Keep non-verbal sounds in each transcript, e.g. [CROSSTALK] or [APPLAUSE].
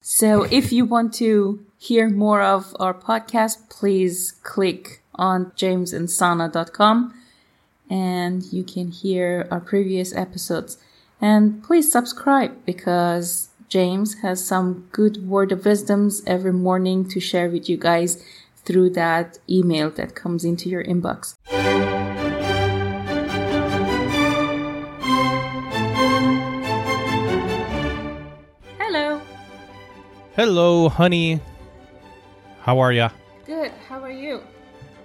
So if you want to hear more of our podcast, please click on jamesandsana.com and you can hear our previous episodes. And please subscribe because James has some good word of wisdoms every morning to share with you guys through that email that comes into your inbox. Hello, honey. How are ya? Good. How are you?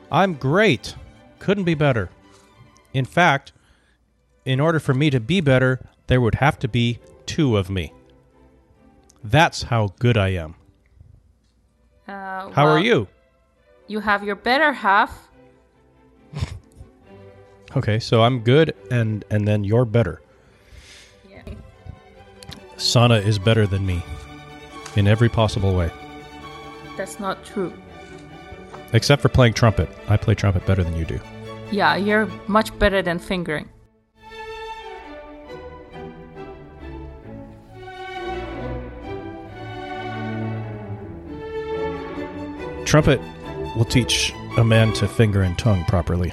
I'm great. Couldn't be better. In fact, in order for me to be better, there would have to be two of me. That's how good I am. Uh, How well, are you? You have your better half. [LAUGHS] Okay, so I'm good and and then you're better. Yeah. Sana is better than me in every possible way. That's not true. Except for playing trumpet. I play trumpet better than you do. Yeah, you're much better than fingering. Trumpet will teach a man to finger and tongue properly.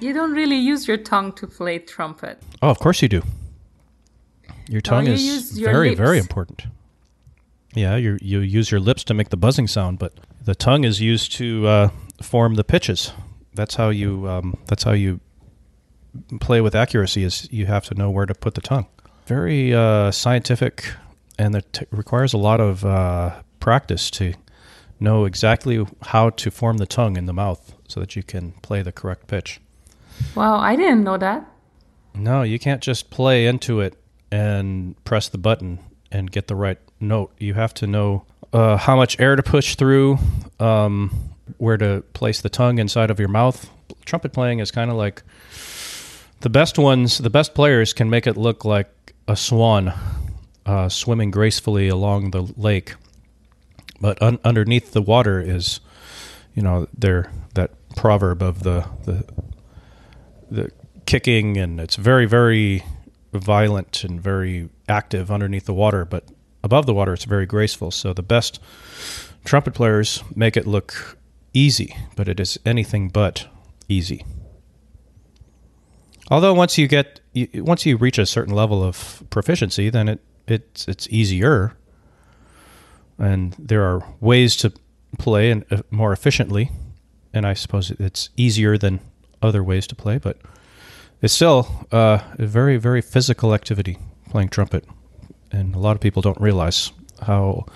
You don't really use your tongue to play trumpet. Oh, of course you do. Your tongue you is your very, very important. Yeah, you you use your lips to make the buzzing sound, but the tongue is used to uh, form the pitches. That's how you um, that's how you play with accuracy. Is you have to know where to put the tongue. Very uh, scientific, and it t- requires a lot of uh, practice to know exactly how to form the tongue in the mouth so that you can play the correct pitch. Wow, I didn't know that. No, you can't just play into it and press the button and get the right note. You have to know uh, how much air to push through, um, where to place the tongue inside of your mouth. Trumpet playing is kind of like the best ones, the best players can make it look like a swan uh, swimming gracefully along the lake. But un- underneath the water is, you know, there that proverb of the, the the kicking and it's very very violent and very active underneath the water but above the water it's very graceful. So the best trumpet players make it look easy but it is anything but easy. Although once you get once you reach a certain level of proficiency then it it's it's easier. And there are ways to play and uh, more efficiently. And I suppose it's easier than other ways to play, but it's still uh, a very, very physical activity playing trumpet, and a lot of people don't realize how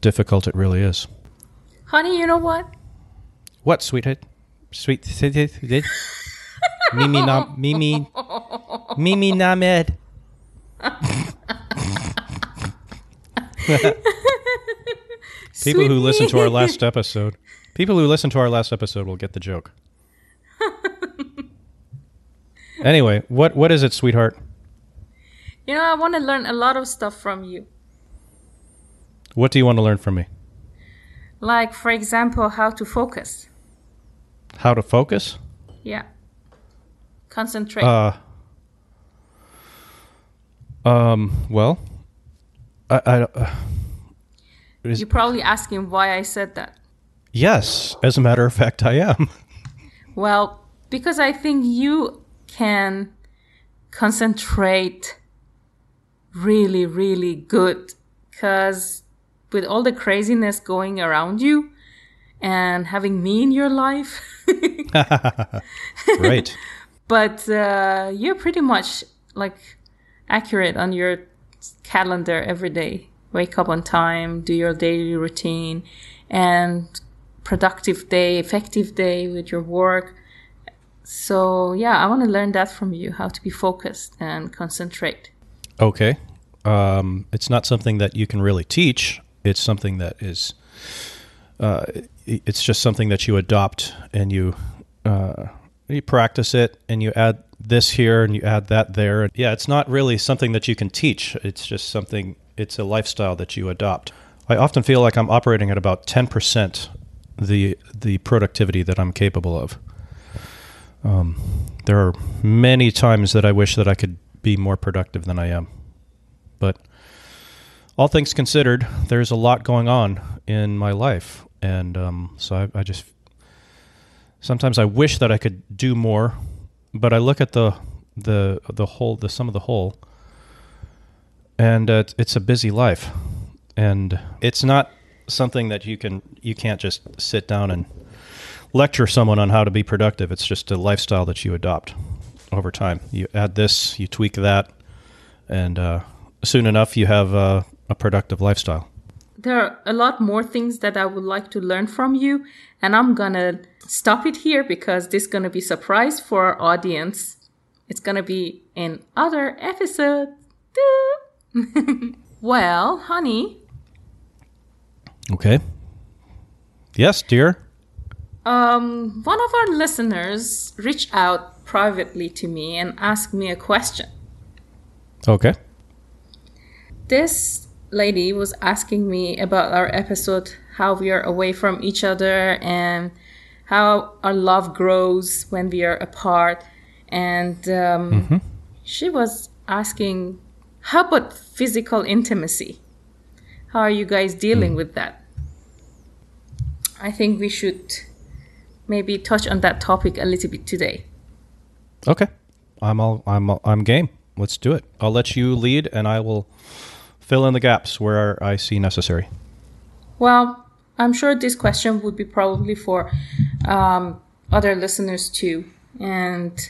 difficult it really is. Honey, you know what? What, sweetheart? Sweet, Mimi nam, Mimi, Mimi Named. People who listen to our last episode, people who listen to our last episode will get the joke. [LAUGHS] anyway, what what is it, sweetheart? You know, I want to learn a lot of stuff from you. What do you want to learn from me? Like, for example, how to focus. How to focus? Yeah. Concentrate. Uh, um. Well, I. I uh, is- You're probably asking why I said that. yes, as a matter of fact, I am. [LAUGHS] Well, because I think you can concentrate really, really good. Because with all the craziness going around you and having me in your life, [LAUGHS] right. [LAUGHS] but uh, you're pretty much like accurate on your calendar every day. Wake up on time, do your daily routine, and productive day, effective day with your work. So yeah, I want to learn that from you, how to be focused and concentrate. Okay. Um, it's not something that you can really teach. It's something that is. Uh, it's just something that you adopt and you uh, you practice it and you add this here and you add that there. Yeah, it's not really something that you can teach. It's just something. It's a lifestyle that you adopt. I often feel like I'm operating at about ten percent the the productivity that I'm capable of. Um, there are many times that I wish that I could be more productive than I am, but all things considered, there's a lot going on in my life, and um, so I, I just sometimes I wish that I could do more, but I look at the the the whole the sum of the whole, and uh, it's a busy life, and it's not something that you can you can't just sit down and lecture someone on how to be productive. It's just a lifestyle that you adopt over time. You add this, you tweak that, and uh, soon enough you have uh, a productive lifestyle. There are a lot more things that I would like to learn from you, and I'm gonna stop it here because this is gonna be surprise for our audience. It's gonna be in other episode. [LAUGHS] well, honey. Okay. Yes, dear. Um, one of our listeners reached out privately to me and asked me a question. Okay. This lady was asking me about our episode, how we are away from each other and how our love grows when we are apart. And um, mm-hmm. she was asking, how about physical intimacy? How are you guys dealing mm. with that? I think we should maybe touch on that topic a little bit today. Okay, I'm all I'm I'm game. Let's do it. I'll let you lead, and I will fill in the gaps where I see necessary. Well, I'm sure this question would be probably for um, other listeners too, and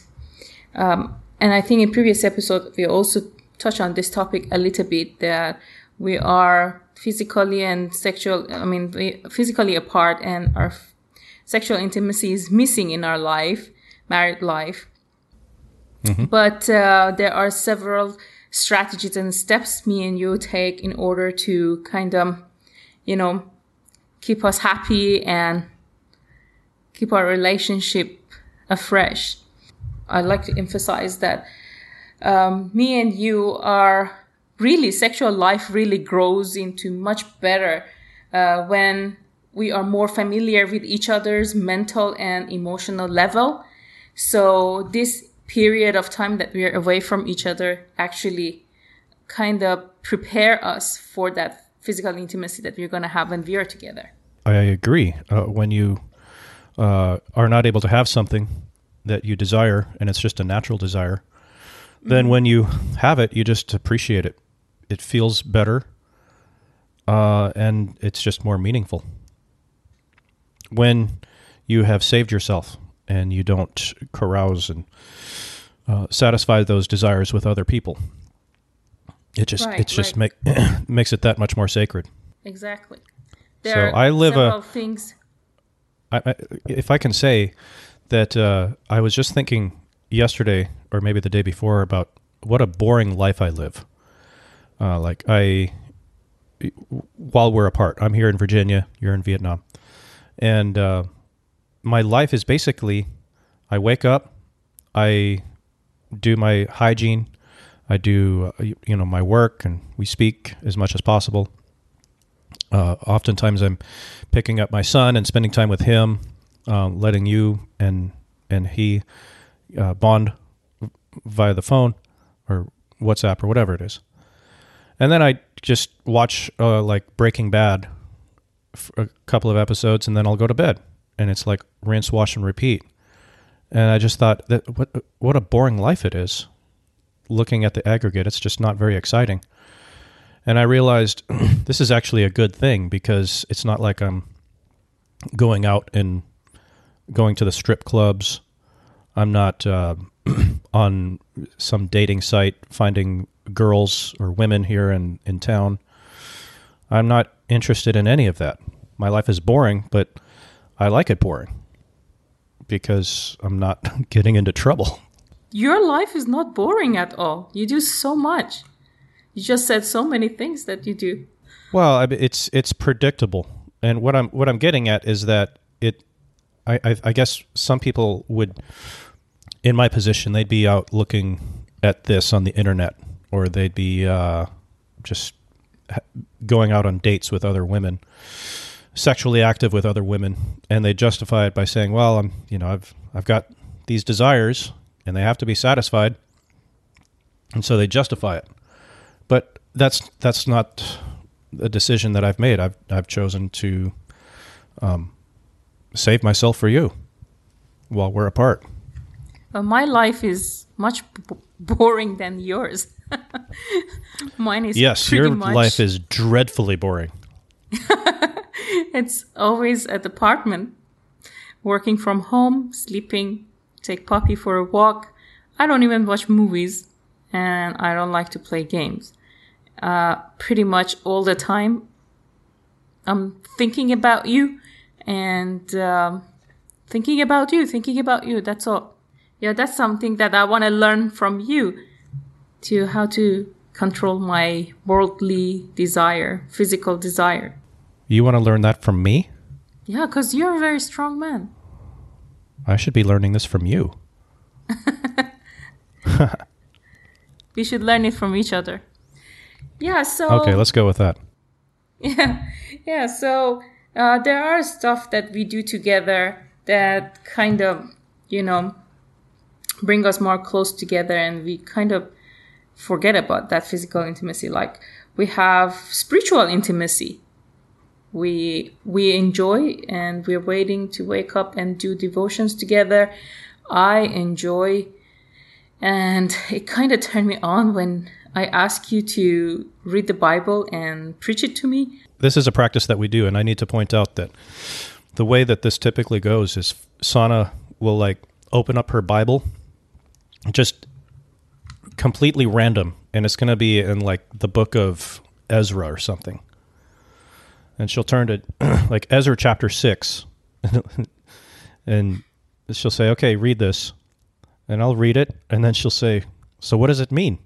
um, and I think in previous episode we also touched on this topic a little bit that we are physically and sexual. I mean, physically apart, and our f- sexual intimacy is missing in our life, married life. Mm-hmm. But uh, there are several strategies and steps me and you take in order to kind of, you know, keep us happy and keep our relationship afresh. I'd like to emphasize that um, me and you are really sexual life really grows into much better uh, when we are more familiar with each other's mental and emotional level. So this period of time that we are away from each other actually kind of prepare us for that physical intimacy that we're going to have when we are together. I agree. Uh, when you uh, are not able to have something that you desire and it's just a natural desire, mm-hmm. then when you have it, you just appreciate it. It feels better uh, and it's just more meaningful. When you have saved yourself and you don't carouse and uh, satisfy those desires with other people. It just right, it just right. make [CLEARS THROAT] makes it that much more sacred. Exactly. There so I live a things. I, I, if I can say that uh, I was just thinking yesterday or maybe the day before about what a boring life I live. Uh, like I, while we're apart, I'm here in Virginia, you're in Vietnam, and uh, my life is basically I wake up, I do my hygiene, I do uh, you know my work, and we speak as much as possible. Uh, oftentimes, I'm picking up my son and spending time with him, uh, letting you and and he uh, bond via the phone or WhatsApp or whatever it is. And then I just watch uh, like Breaking Bad, a couple of episodes, and then I'll go to bed and it's like rinse, wash, and repeat. And I just thought that what what a boring life it is. Looking at the aggregate, it's just not very exciting. And I realized [CLEARS THROAT] this is actually a good thing because it's not like I'm going out and going to the strip clubs. I'm not uh, [CLEARS THROAT] on some dating site finding girls or women here in, in town. I'm not interested in any of that. My life is boring, but I like it boring because I'm not [LAUGHS] getting into trouble. Your life is not boring at all. You do so much. You just said so many things that you do. Well, I mean, it's it's predictable, and what I'm what I'm getting at is that it. I, I, I guess some people would, in my position, they'd be out looking at this on the internet, or they'd be uh, just going out on dates with other women sexually active with other women, and they justify it by saying, "Well, I'm, you know, I've I've got these desires, and they have to be satisfied," and so they justify it. But that's that's not a decision that I've made. I've I've chosen to um, save myself for you while we're apart. Well, my life is much b- boring than yours. [LAUGHS] Mine is yes, your much, life is dreadfully boring. [LAUGHS] [LAUGHS] It's always at the apartment, working from home, sleeping, take puppy for a walk. I don't even watch movies, and I don't like to play games. Uh, pretty much all the time, I'm thinking about you, and um, thinking about you, thinking about you. That's all. Yeah, that's something that I want to learn from you to how to control my worldly desire, physical desire. You want to learn that from me? Yeah, because you're a very strong man. I should be learning this from you. [LAUGHS] We should learn it from each other. Yeah, so Okay, let's go with that. [LAUGHS] yeah, yeah. So uh, there are stuff that we do together that kind of, you know, bring us more close together, and we kind of forget about that physical intimacy. Like we have spiritual intimacy. We we enjoy, and we're waiting to wake up and do devotions together. I enjoy, and it kind of turned me on when I ask you to read the Bible and preach it to me. This is a practice that we do, and I need to point out that the way that this typically goes is Sana will like open up her Bible, just completely random, and it's going to be in like the book of Ezra or something. And she'll turn to [CLEARS THROAT] like Ezra chapter six, [LAUGHS] and she'll say, "Okay, read this," and I'll read it, and then she'll say, "So what does it mean?"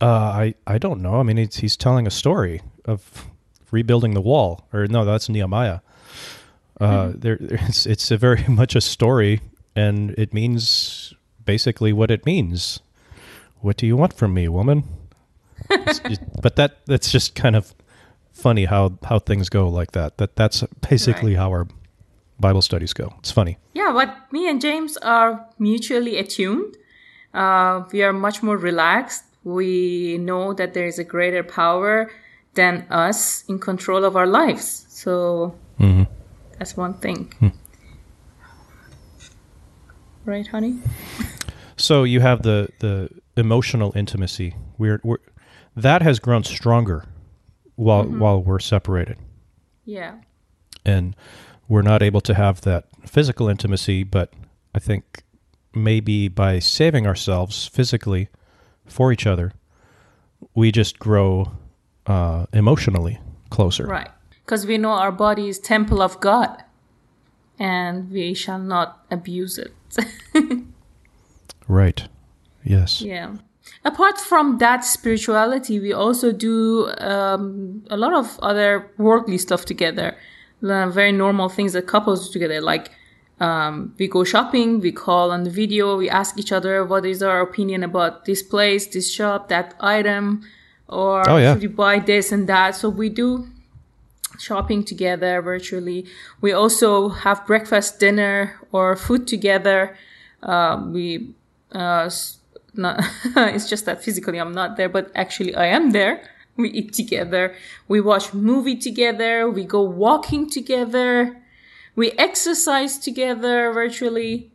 Uh, I I don't know. I mean, he's, he's telling a story of rebuilding the wall, or no, that's Nehemiah. Uh, there, it's it's a very [LAUGHS] much a story, and it means basically what it means. What do you want from me, woman? [LAUGHS] But that that's just kind of funny how how things go like that. That that's basically Right. how our Bible studies go. It's funny. Yeah, but me and James are mutually attuned. Uh, we are much more relaxed. We know that there is a greater power than us in control of our lives. So that's one thing. Right, honey? So you have the the emotional intimacy. We're, we're that has grown stronger while while we're separated, Yeah. and we're not able to have that physical intimacy. But I think maybe by saving ourselves physically for each other, we just grow uh, emotionally closer. Right. Because we know our body is temple of God and we shall not abuse it. [LAUGHS] Right. Yes. Yeah. Apart from that spirituality, we also do um, a lot of other worldly stuff together. Uh, very normal things that couples do together. Like um, we go shopping, we call on the video, we ask each other what is our opinion about this place, this shop, that item, or Oh, yeah. should you buy this and that. So we do shopping together virtually. We also have breakfast, dinner, or food together. Uh, we uh, not [LAUGHS] it's just that physically I'm not there, but actually I am there. We eat together. We watch movie together. We go walking together. We exercise together virtually,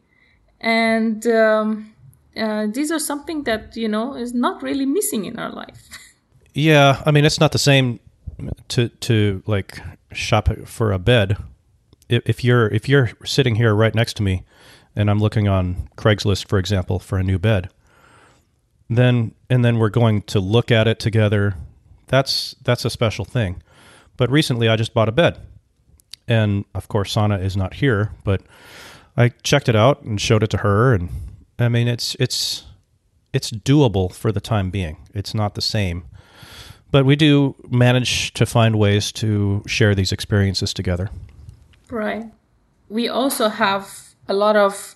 and um, uh, these are something that you know is not really missing in our life. [LAUGHS] Yeah, I mean it's not the same to to like shop for a bed. If, if you're if you're sitting here right next to me, and I'm looking on Craigslist, for example, for a new bed, then and then we're going to look at it together. That's that's a special thing. But recently, I just bought a bed, and of course, Sana is not here, but I checked it out and showed it to her, and I mean it's it's it's doable for the time being. It's not the same but we do manage to find ways to share these experiences together. Right. We also have a lot of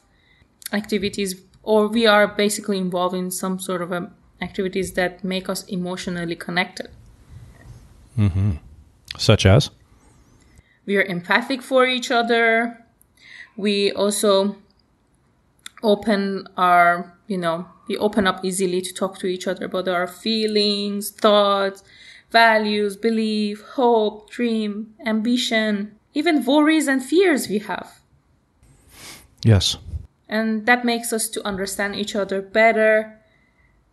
activities, or we are basically involved in some sort of um, activities that make us emotionally connected. Such as? We are empathic for each other. We also open our, you know, we open up easily to talk to each other about our feelings, thoughts. values, belief, hope, dream, ambition, even worries and fears we have. Yes. And that makes us to understand each other better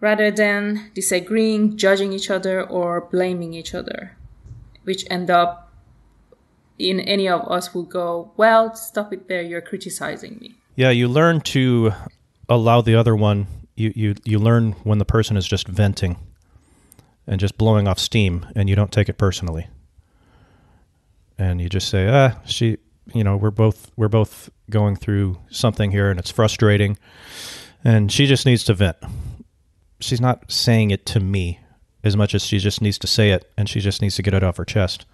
rather than disagreeing, judging each other, or blaming each other, which end up in any of us will go, Well, stop it there, you're criticizing me. Yeah, you learn to allow the other one, you, you, you learn when the person is just venting and just blowing off steam, and you don't take it personally. And you just say, ah, she, you know, we're both we're both going through something here, and it's frustrating, and she just needs to vent. She's not saying it to me as much as she just needs to say it, and she just needs to get it off her chest.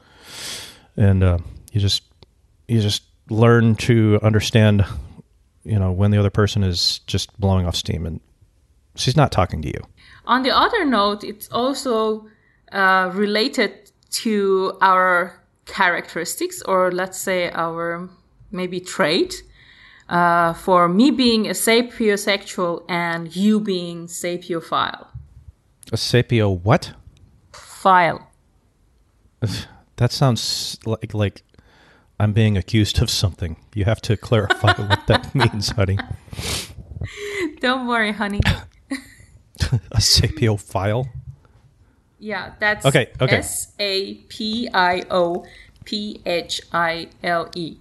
And uh, you just you just learn to understand, you know, when the other person is just blowing off steam, and she's not talking to you. On the other note, it's also uh, related to our characteristics, or let's say our maybe trait. Uh, for me being a sapiosexual and you being sapiophile. A sapio what? File. [SIGHS] That sounds like like I'm being accused of something. You have to clarify [LAUGHS] what that means, honey. Don't worry, honey. [LAUGHS] a sapiophile? Yeah, that's Okay, okay. S A P I O P H I L E.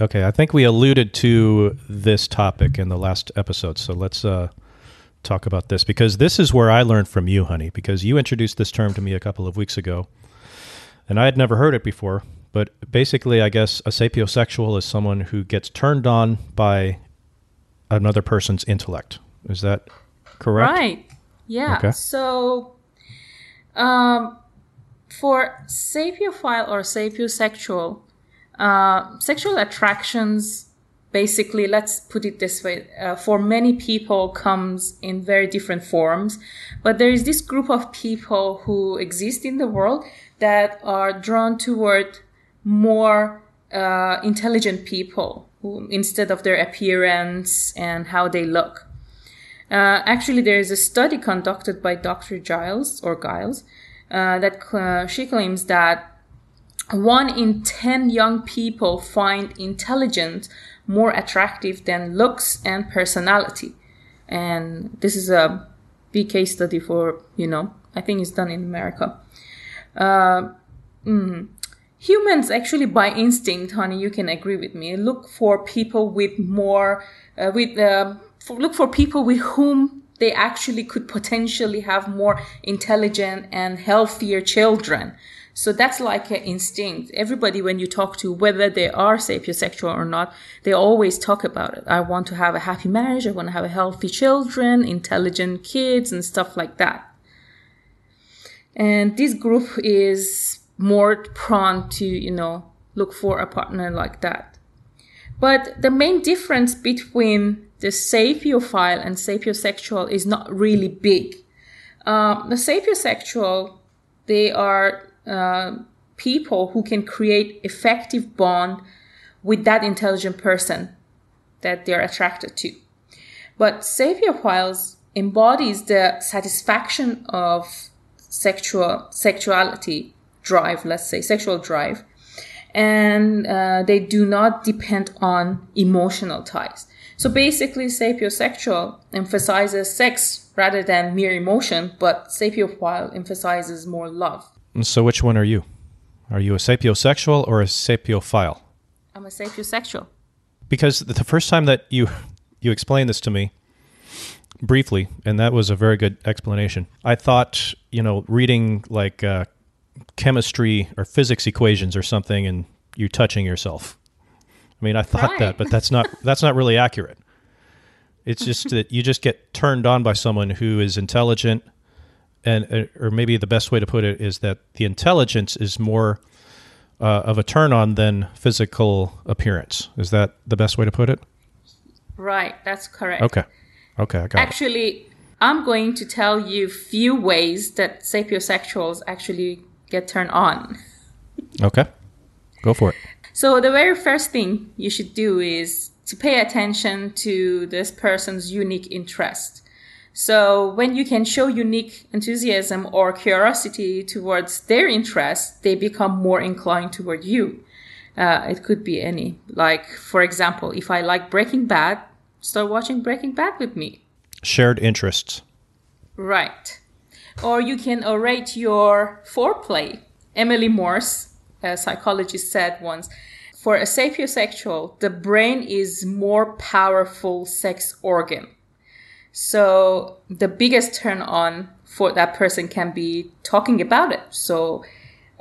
Okay, I think we alluded to this topic in the last episode, so let's uh, talk about this because this is where I learned from you, honey, because you introduced this term to me a couple of weeks ago, and I had never heard it before. But basically, I guess a sapiosexual is someone who gets turned on by another person's intellect. Is that correct? Right. Yeah. Okay. So, um, for sapiophile or sapiosexual, uh, sexual attractions, basically, let's put it this way, uh, for many people comes in very different forms. But there is this group of people who exist in the world that are drawn toward more uh, intelligent people who, instead of their appearance and how they look. Uh, actually, there is a study conducted by Dr. Giles or Giles uh, that uh, she claims that one in 10 young people find intelligence more attractive than looks and personality. And this is a big case study for, you know, I think it's done in America. Uh, mm, humans actually by instinct, honey, you can agree with me, look for people with more, uh, with, for, look for people with whom they actually could potentially have more intelligent and healthier children. So that's like an instinct. Everybody, when you talk to, whether they are sapiosexual or not, they always talk about it. I want to have a happy marriage. I want to have a healthy children, intelligent kids, and stuff like that. And this group is more prone to, you know, look for a partner like that. But the main difference between the sapiophile and sapiosexual is not really big. Uh, the sapiosexual, they are uh, people who can create effective bond with that intelligent person that they're attracted to. But sapiophiles embodies the satisfaction of sexual sexuality drive, let's say sexual drive, and uh, they do not depend on emotional ties. So basically, sapiosexual emphasizes sex rather than mere emotion, but sapiophile emphasizes more love. So, which one are you? Are you a sapiosexual or a sapiophile? I'm a sapiosexual. Because the first time that you you explained this to me briefly, and that was a very good explanation. I thought, you know, reading like uh, chemistry or physics equations or something, and you touching yourself. I mean, I thought Right. that, but that's not [LAUGHS] that's not really accurate. It's just [LAUGHS] that you just get turned on by someone who is intelligent, and uh, or maybe the best way to put it is that the intelligence is more uh, of a turn on than physical appearance. Is that the best way to put it? Right, that's correct. Okay, okay, I got it. Actually, I'm going to tell you few ways that sapiosexuals actually get turned on. Okay, go for it. So the very first thing you should do is to pay attention to this person's unique interest. So when you can show unique enthusiasm or curiosity towards their interests, they become more inclined toward you. Uh, it could be any. Like, for example, if I like Breaking Bad, start watching Breaking Bad with me. Shared interests. Right. Or you can orate your foreplay. Emily Morse, a psychologist, said once for a sapiosexual, the brain is more powerful sex organ. So the biggest turn on for that person can be talking about it. So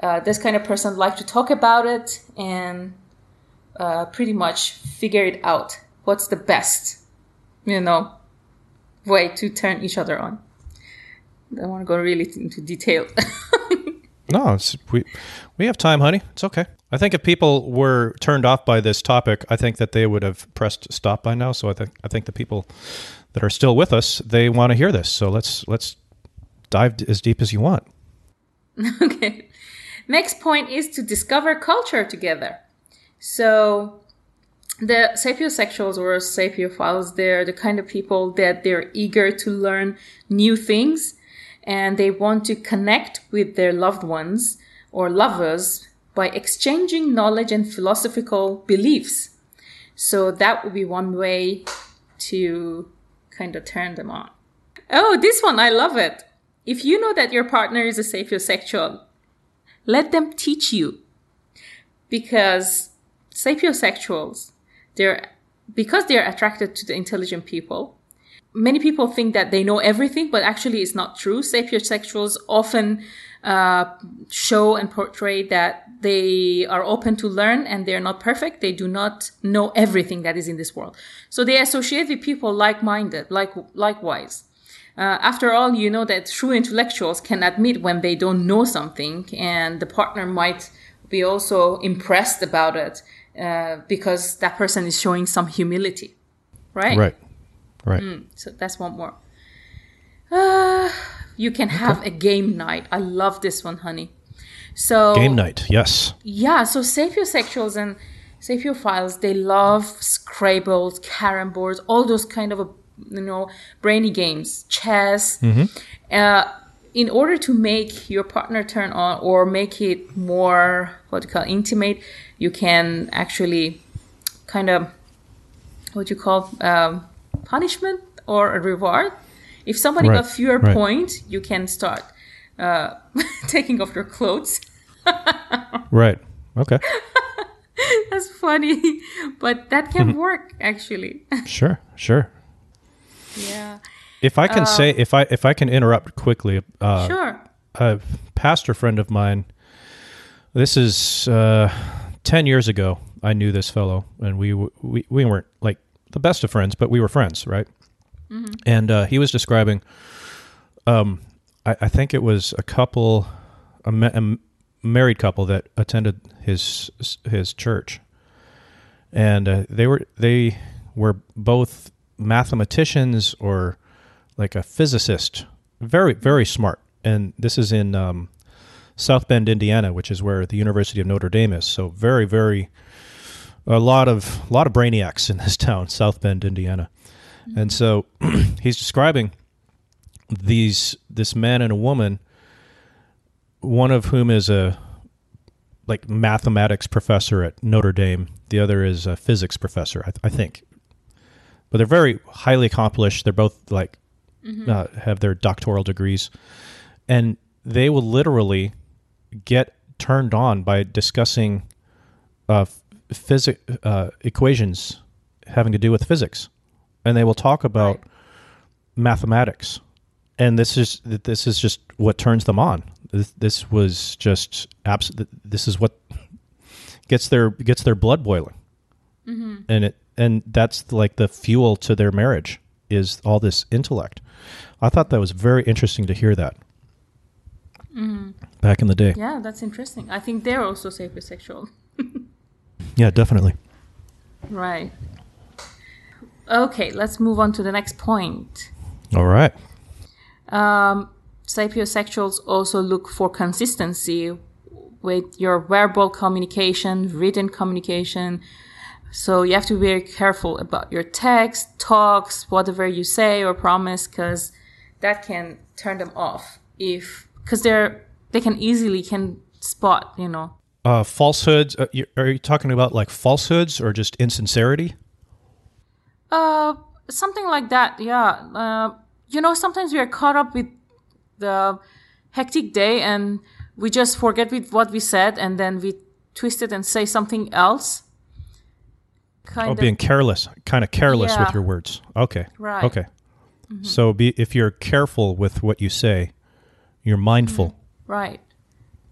uh, this kind of person like to talk about it and uh, pretty much figure it out. What's the best, you know, way to turn each other on? I don't want to go really into detail. [LAUGHS] no, we we have time, honey. It's okay. I think if people were turned off by this topic, I think that they would have pressed stop by now. So I think I think the people that are still with us, they want to hear this. So let's let's dive as deep as you want. [LAUGHS] okay. Next point is to discover culture together. So the sapiosexuals or sapiophiles, they're the kind of people that they're eager to learn new things and they want to connect with their loved ones or lovers by exchanging knowledge and philosophical beliefs. So that would be one way to kind of turn them on. Oh, this one, I love it. If you know that your partner is a sapiosexual, let them teach you. Because sapiosexuals, they're, because they're attracted to the intelligent people, many people think that they know everything, but actually it's not true. Sapiosexuals often uh, show and portray that they are open to learn and they're not perfect. They do not know everything that is in this world. So they associate with people like-minded, like likewise. Uh, after all, you know that true intellectuals can admit when they don't know something, and the partner might be also impressed about it uh, because that person is showing some humility, right? Right. Right. Mm, so that's one more. Uh, you can have a game night. I love this one, honey. So game night, yes. Yeah. So sapiosexuals and sapiophiles. they love Scrabble, carom boards, all those kind of you know brainy games, chess. Mm-hmm. Uh, in order to make your partner turn on or make it more what you call intimate, you can actually kind of what you call um, punishment or a reward. If somebody right. got fewer right. points, you can start uh, [LAUGHS] taking off your clothes. [LAUGHS] right. Okay. [LAUGHS] That's funny, but that can work actually. sure. Sure. Yeah. If I can uh, say, if I if I can interrupt quickly, uh, sure. A pastor friend of mine. This is uh, ten years ago. I knew this fellow, and we we we weren't like the best of friends, but we were friends, right? Mm-hmm. And uh, he was describing, um, I, I, think it was a couple, a, ma- a, married couple that attended his his church, and uh, they were they were both mathematicians or like a physicist, very very smart. And this is in um, South Bend, Indiana, which is where the University of Notre Dame is. So very very a lot of a lot of brainiacs in this [LAUGHS] town, South Bend, Indiana. Mm-hmm. And so [CLEARS THROAT] he's describing these this man and a woman, one of whom is a like mathematics professor at Notre Dame, the other is a physics professor, I, I think. But they're very highly accomplished. They're both like mm-hmm. uh, have their doctoral degrees, and they will literally get turned on by discussing uh, physics uh, equations having to do with physics, and they will talk about right. mathematics. And this is this is just what turns them on. This, this was just abs- This is what gets their gets their blood boiling, mm-hmm. and it and that's like the fuel to their marriage is all this intellect. I thought that was very interesting to hear that. Mm-hmm. Back in the day. Yeah, that's interesting. I think they're also sapiosexual. Yeah, definitely. Right. Okay, let's move on to the next point. All right. Um, sapiosexuals also look for consistency with your verbal communication, written communication. So you have to be very careful about your text, talks, whatever you say or promise, because that can turn them off. If because they're they can easily can spot, you know. Uh, falsehoods. Uh, you, are you talking about like falsehoods or just insincerity? Uh, something like that. Yeah. Uh, you know, sometimes we are caught up with the hectic day and we just forget with what we said and then we twist it and say something else. Kind oh, of, being careless, kind of careless yeah. with your words. Okay. Right. Okay. Mm-hmm. So be if you're careful with what you say, you're mindful. Mm-hmm. Right.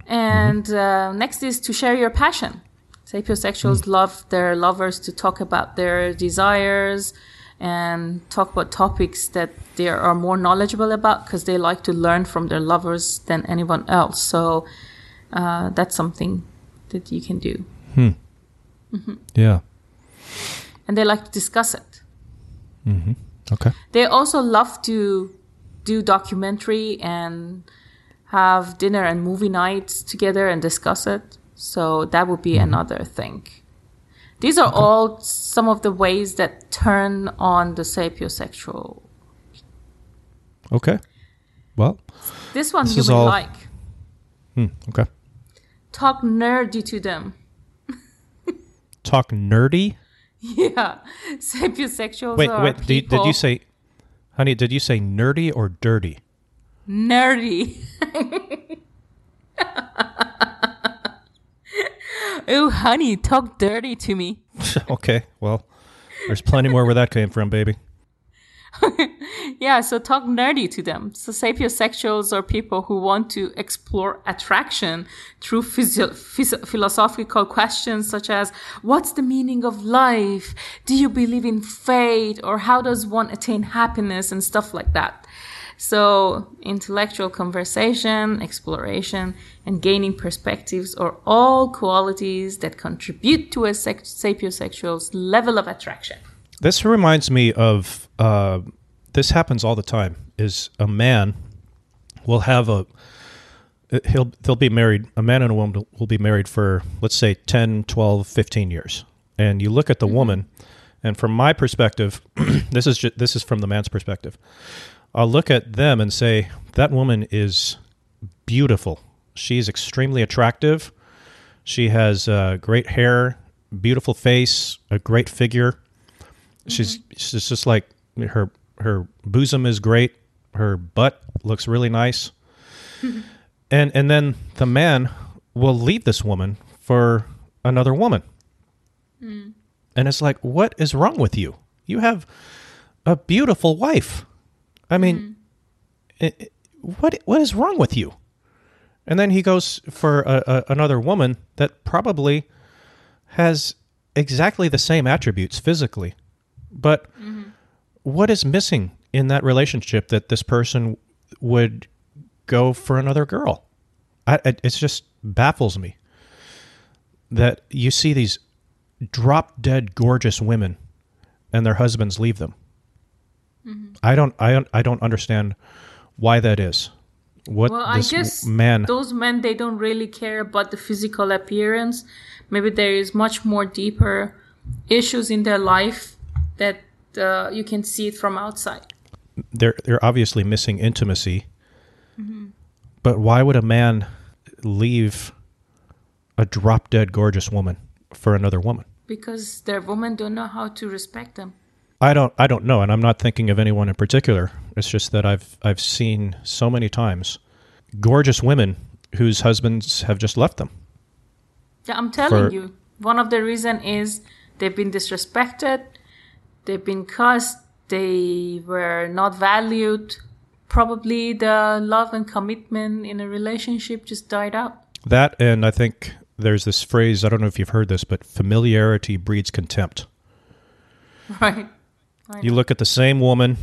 And mm-hmm. uh, next is to share your passion. Sapiosexuals mm. love their lovers to talk about their desires and talk about topics that they are more knowledgeable about because they like to learn from their lovers than anyone else. So uh, that's something that you can do. Hmm. Mm-hmm. Yeah. And they like to discuss it. Mm-hmm. Okay. They also love to do documentary and have dinner and movie nights together and discuss it. So that would be mm-hmm. another thing. These are okay. all some of the ways that turn on the sapiosexual. Okay. Well, this one this you will all... like. Hmm, okay. Talk nerdy to them. [LAUGHS] Talk nerdy? Yeah. Sapiosexuals wait, wait, did you, did you say, honey, did you say nerdy or dirty? Nerdy. [LAUGHS] oh, honey, talk dirty to me. [LAUGHS] okay, well, there's plenty more where that came from, baby. [LAUGHS] yeah, so talk nerdy to them. So sapiosexuals are people who want to explore attraction through physio- phys- philosophical questions such as what's the meaning of life? Do you believe in fate? Or how does one attain happiness and stuff like that? So, intellectual conversation, exploration, and gaining perspectives are all qualities that contribute to a sex- sapiosexual's level of attraction. This reminds me of uh, this happens all the time. Is a man will have a he'll they'll be married a man and a woman will be married for let's say 10 12 15 years and you look at the mm-hmm. woman and from my perspective [CLEARS THROAT] this is just, this is from the man's perspective I'll look at them and say, that woman is beautiful. She's extremely attractive. She has uh, great hair, beautiful face, a great figure. Mm-hmm. She's she's just like her her bosom is great. Her butt looks really nice. [LAUGHS] and and then the man will leave this woman for another woman. Mm. And it's like, what is wrong with you? You have a beautiful wife. I mean, mm-hmm. it, it, what what is wrong with you? And then he goes for a, a, another woman that probably has exactly the same attributes physically, but mm-hmm. what is missing in that relationship that this person would go for another girl? I, it it just baffles me that you see these drop dead gorgeous women and their husbands leave them. Mm-hmm. I don't I don't I don't understand why that is. What well, I guess man those men they don't really care about the physical appearance. Maybe there is much more deeper issues in their life that uh, you can see it from outside. They're they're obviously missing intimacy. Mm-hmm. But why would a man leave a drop dead gorgeous woman for another woman? Because their women don't know how to respect them. I don't I don't know, and I'm not thinking of anyone in particular. It's just that I've I've seen so many times gorgeous women whose husbands have just left them. Yeah, I'm telling for, you. One of the reason is they've been disrespected, they've been cussed, they were not valued. Probably the love and commitment in a relationship just died out. That and I think there's this phrase, I don't know if you've heard this, but familiarity breeds contempt. [LAUGHS] Right. You look at the same woman,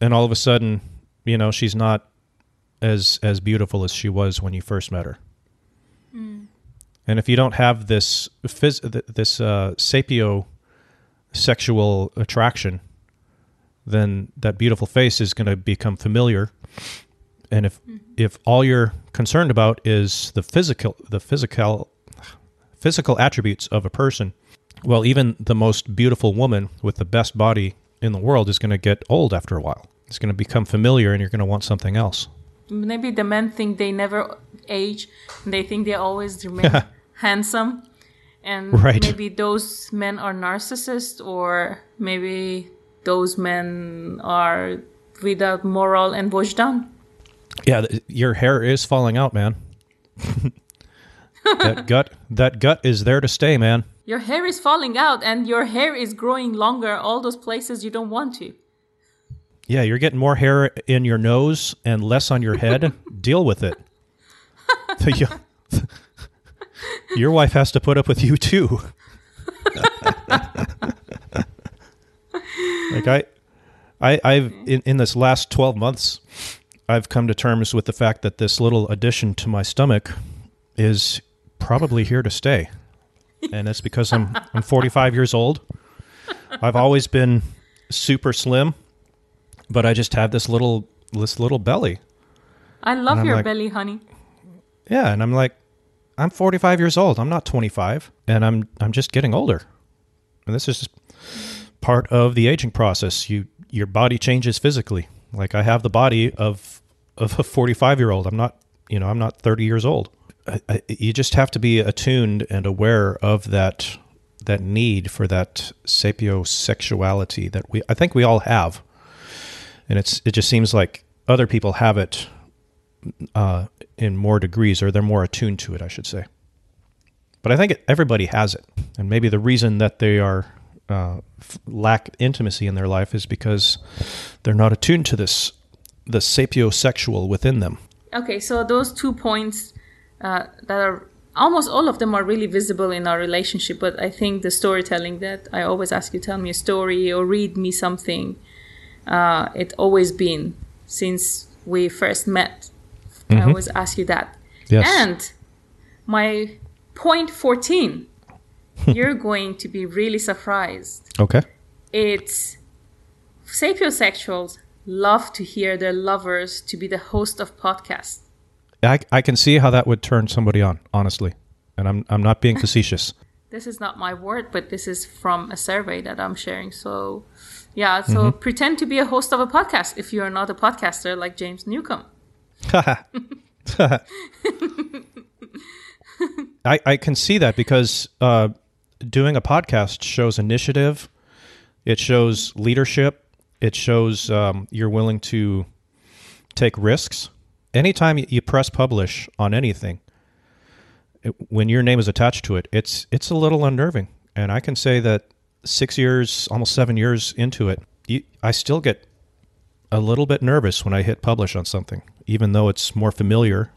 and all of a sudden, you know, she's not as as beautiful as she was when you first met her. Mm. And if you don't have this phys- this uh, sapio sexual attraction, then that beautiful face is going to become familiar. And if mm-hmm. if all you're concerned about is the physical the physical physical attributes of a person, Well, even the most beautiful woman with the best body in the world is going to get old after a while. It's going to become familiar and you're going to want something else. Maybe the men think they never age. They think they always [LAUGHS] remain handsome. And Right. maybe those men are narcissists, or maybe those men are without moral and wujdan. Yeah, th- your hair is falling out, man. [LAUGHS] that gut that gut is there to stay, man. Your hair is falling out, and your hair is growing longer. All those places you don't want to. Yeah, you're getting more hair in your nose and less on your head. [LAUGHS] Deal with it. [LAUGHS] Your wife has to put up with you too. [LAUGHS] like I, I, I've in, in this last twelve months, I've come to terms with the fact that this little addition to my stomach is probably here to stay, and that's because I'm I'm 45 years old. I've always been super slim but I just have this little this little belly. I love your like- belly, honey. Yeah, and I'm like I'm 45 years old. I'm not 25, and I'm I'm just getting older. And this is just part of the aging process. You your body changes physically. Like I have the body of of a 45 year old. I'm not, you know, I'm not 30 years old. You just have to be attuned and aware of that that need for that sapiosexuality that we I think we all have. And it's it just seems like other people have it uh, in more degrees, or they're more attuned to it, I should say. But I think everybody has it, and maybe the reason that they are uh, lack intimacy in their life is because they're not attuned to this the sapiosexual within them. Okay, so those two points uh, that are almost all of them are really visible in our relationship, but I think the storytelling that I always ask you tell me a story or read me something, uh, it always been since we first met. I always ask you that. Yes. And my point 14, [LAUGHS] you're going to be really surprised. Okay. It's sapiosexuals love to hear their lovers to be the host of podcasts. I, I can see how that would turn somebody on, honestly, and I'm I'm not being [LAUGHS] facetious. This is not my word, but this is from a survey that I'm sharing. So, yeah, so pretend to be a host of a podcast if you're not a podcaster like James Newcomb. [LAUGHS] I, I can see that because uh, doing a podcast shows initiative, it shows leadership, it shows um, you're willing to take risks. Anytime you- you press publish on anything, it, when your name is attached to it, it's it's a little unnerving. And I can say that six years, almost seven years into it, you, I still get a little bit nervous when I hit publish on something, even though it's more familiar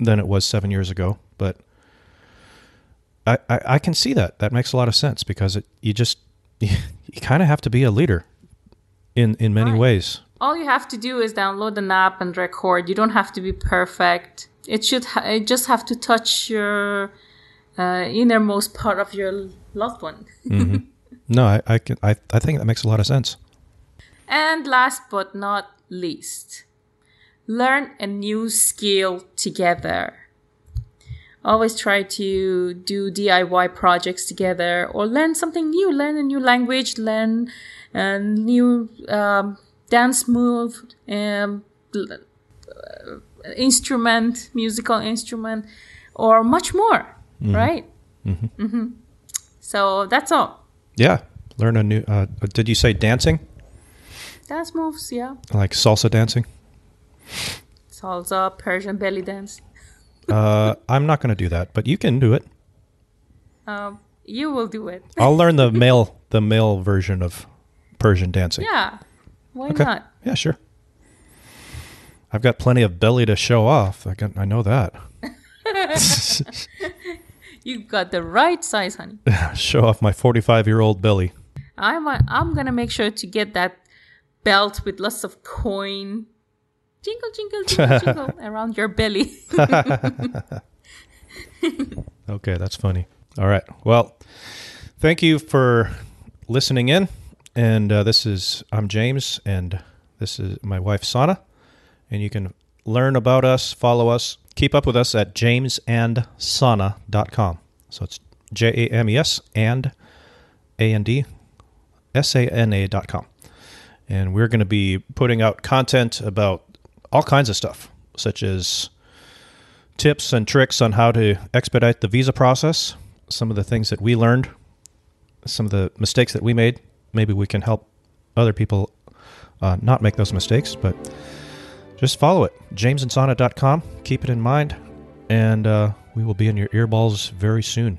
than it was seven years ago. But I, I, I can see that. That makes a lot of sense because it, you just [LAUGHS] you, kind of have to be a leader in in many Right. ways. All you have to do is download an app and record. You don't have to be perfect. It should ha- it just have to touch your uh, innermost part of your loved one. [LAUGHS] No, I I, can, I I think that makes a lot of sense. And last but not least, learn a new skill together. Always try to do DIY projects together or learn something new. Learn a new language, learn a new um, dance move, um, uh, instrument, musical instrument, or much more, right? Mm-hmm. So that's all. Yeah, learn a new. Uh, did you say dancing? Dance moves, yeah. Like salsa dancing? Salsa, Persian belly dance. Uh, [LAUGHS] I'm not going to do that, but you can do it. Um, you will do it. I'll learn the [LAUGHS] male the male version of Persian dancing. Yeah. Why Okay. not? Yeah, sure. I've got plenty of belly to show off. I can, I know that. [LAUGHS] [LAUGHS] You've got the right size, honey. [LAUGHS] show off my 45 year old belly. I'm I'm gonna make sure to get that belt with lots of coin. Jingle, jingle, jingle, jingle around your belly. Okay, that's funny. All right. Well, thank you for listening in. And uh, this is, I'm James, and this is my wife, Sana. And you can learn about us, follow us, keep up with us at jamesandsana.com. So it's J A M E S and A N D S A N A dot com. And we're going to be putting out content about all kinds of stuff, such as tips and tricks on how to expedite the visa process, some of the things that we learned, some of the mistakes that we made. Maybe we can help other people uh, not make those mistakes, but just follow it. JamesandSana.com. Keep it in mind, and uh, we will be in your earballs very soon.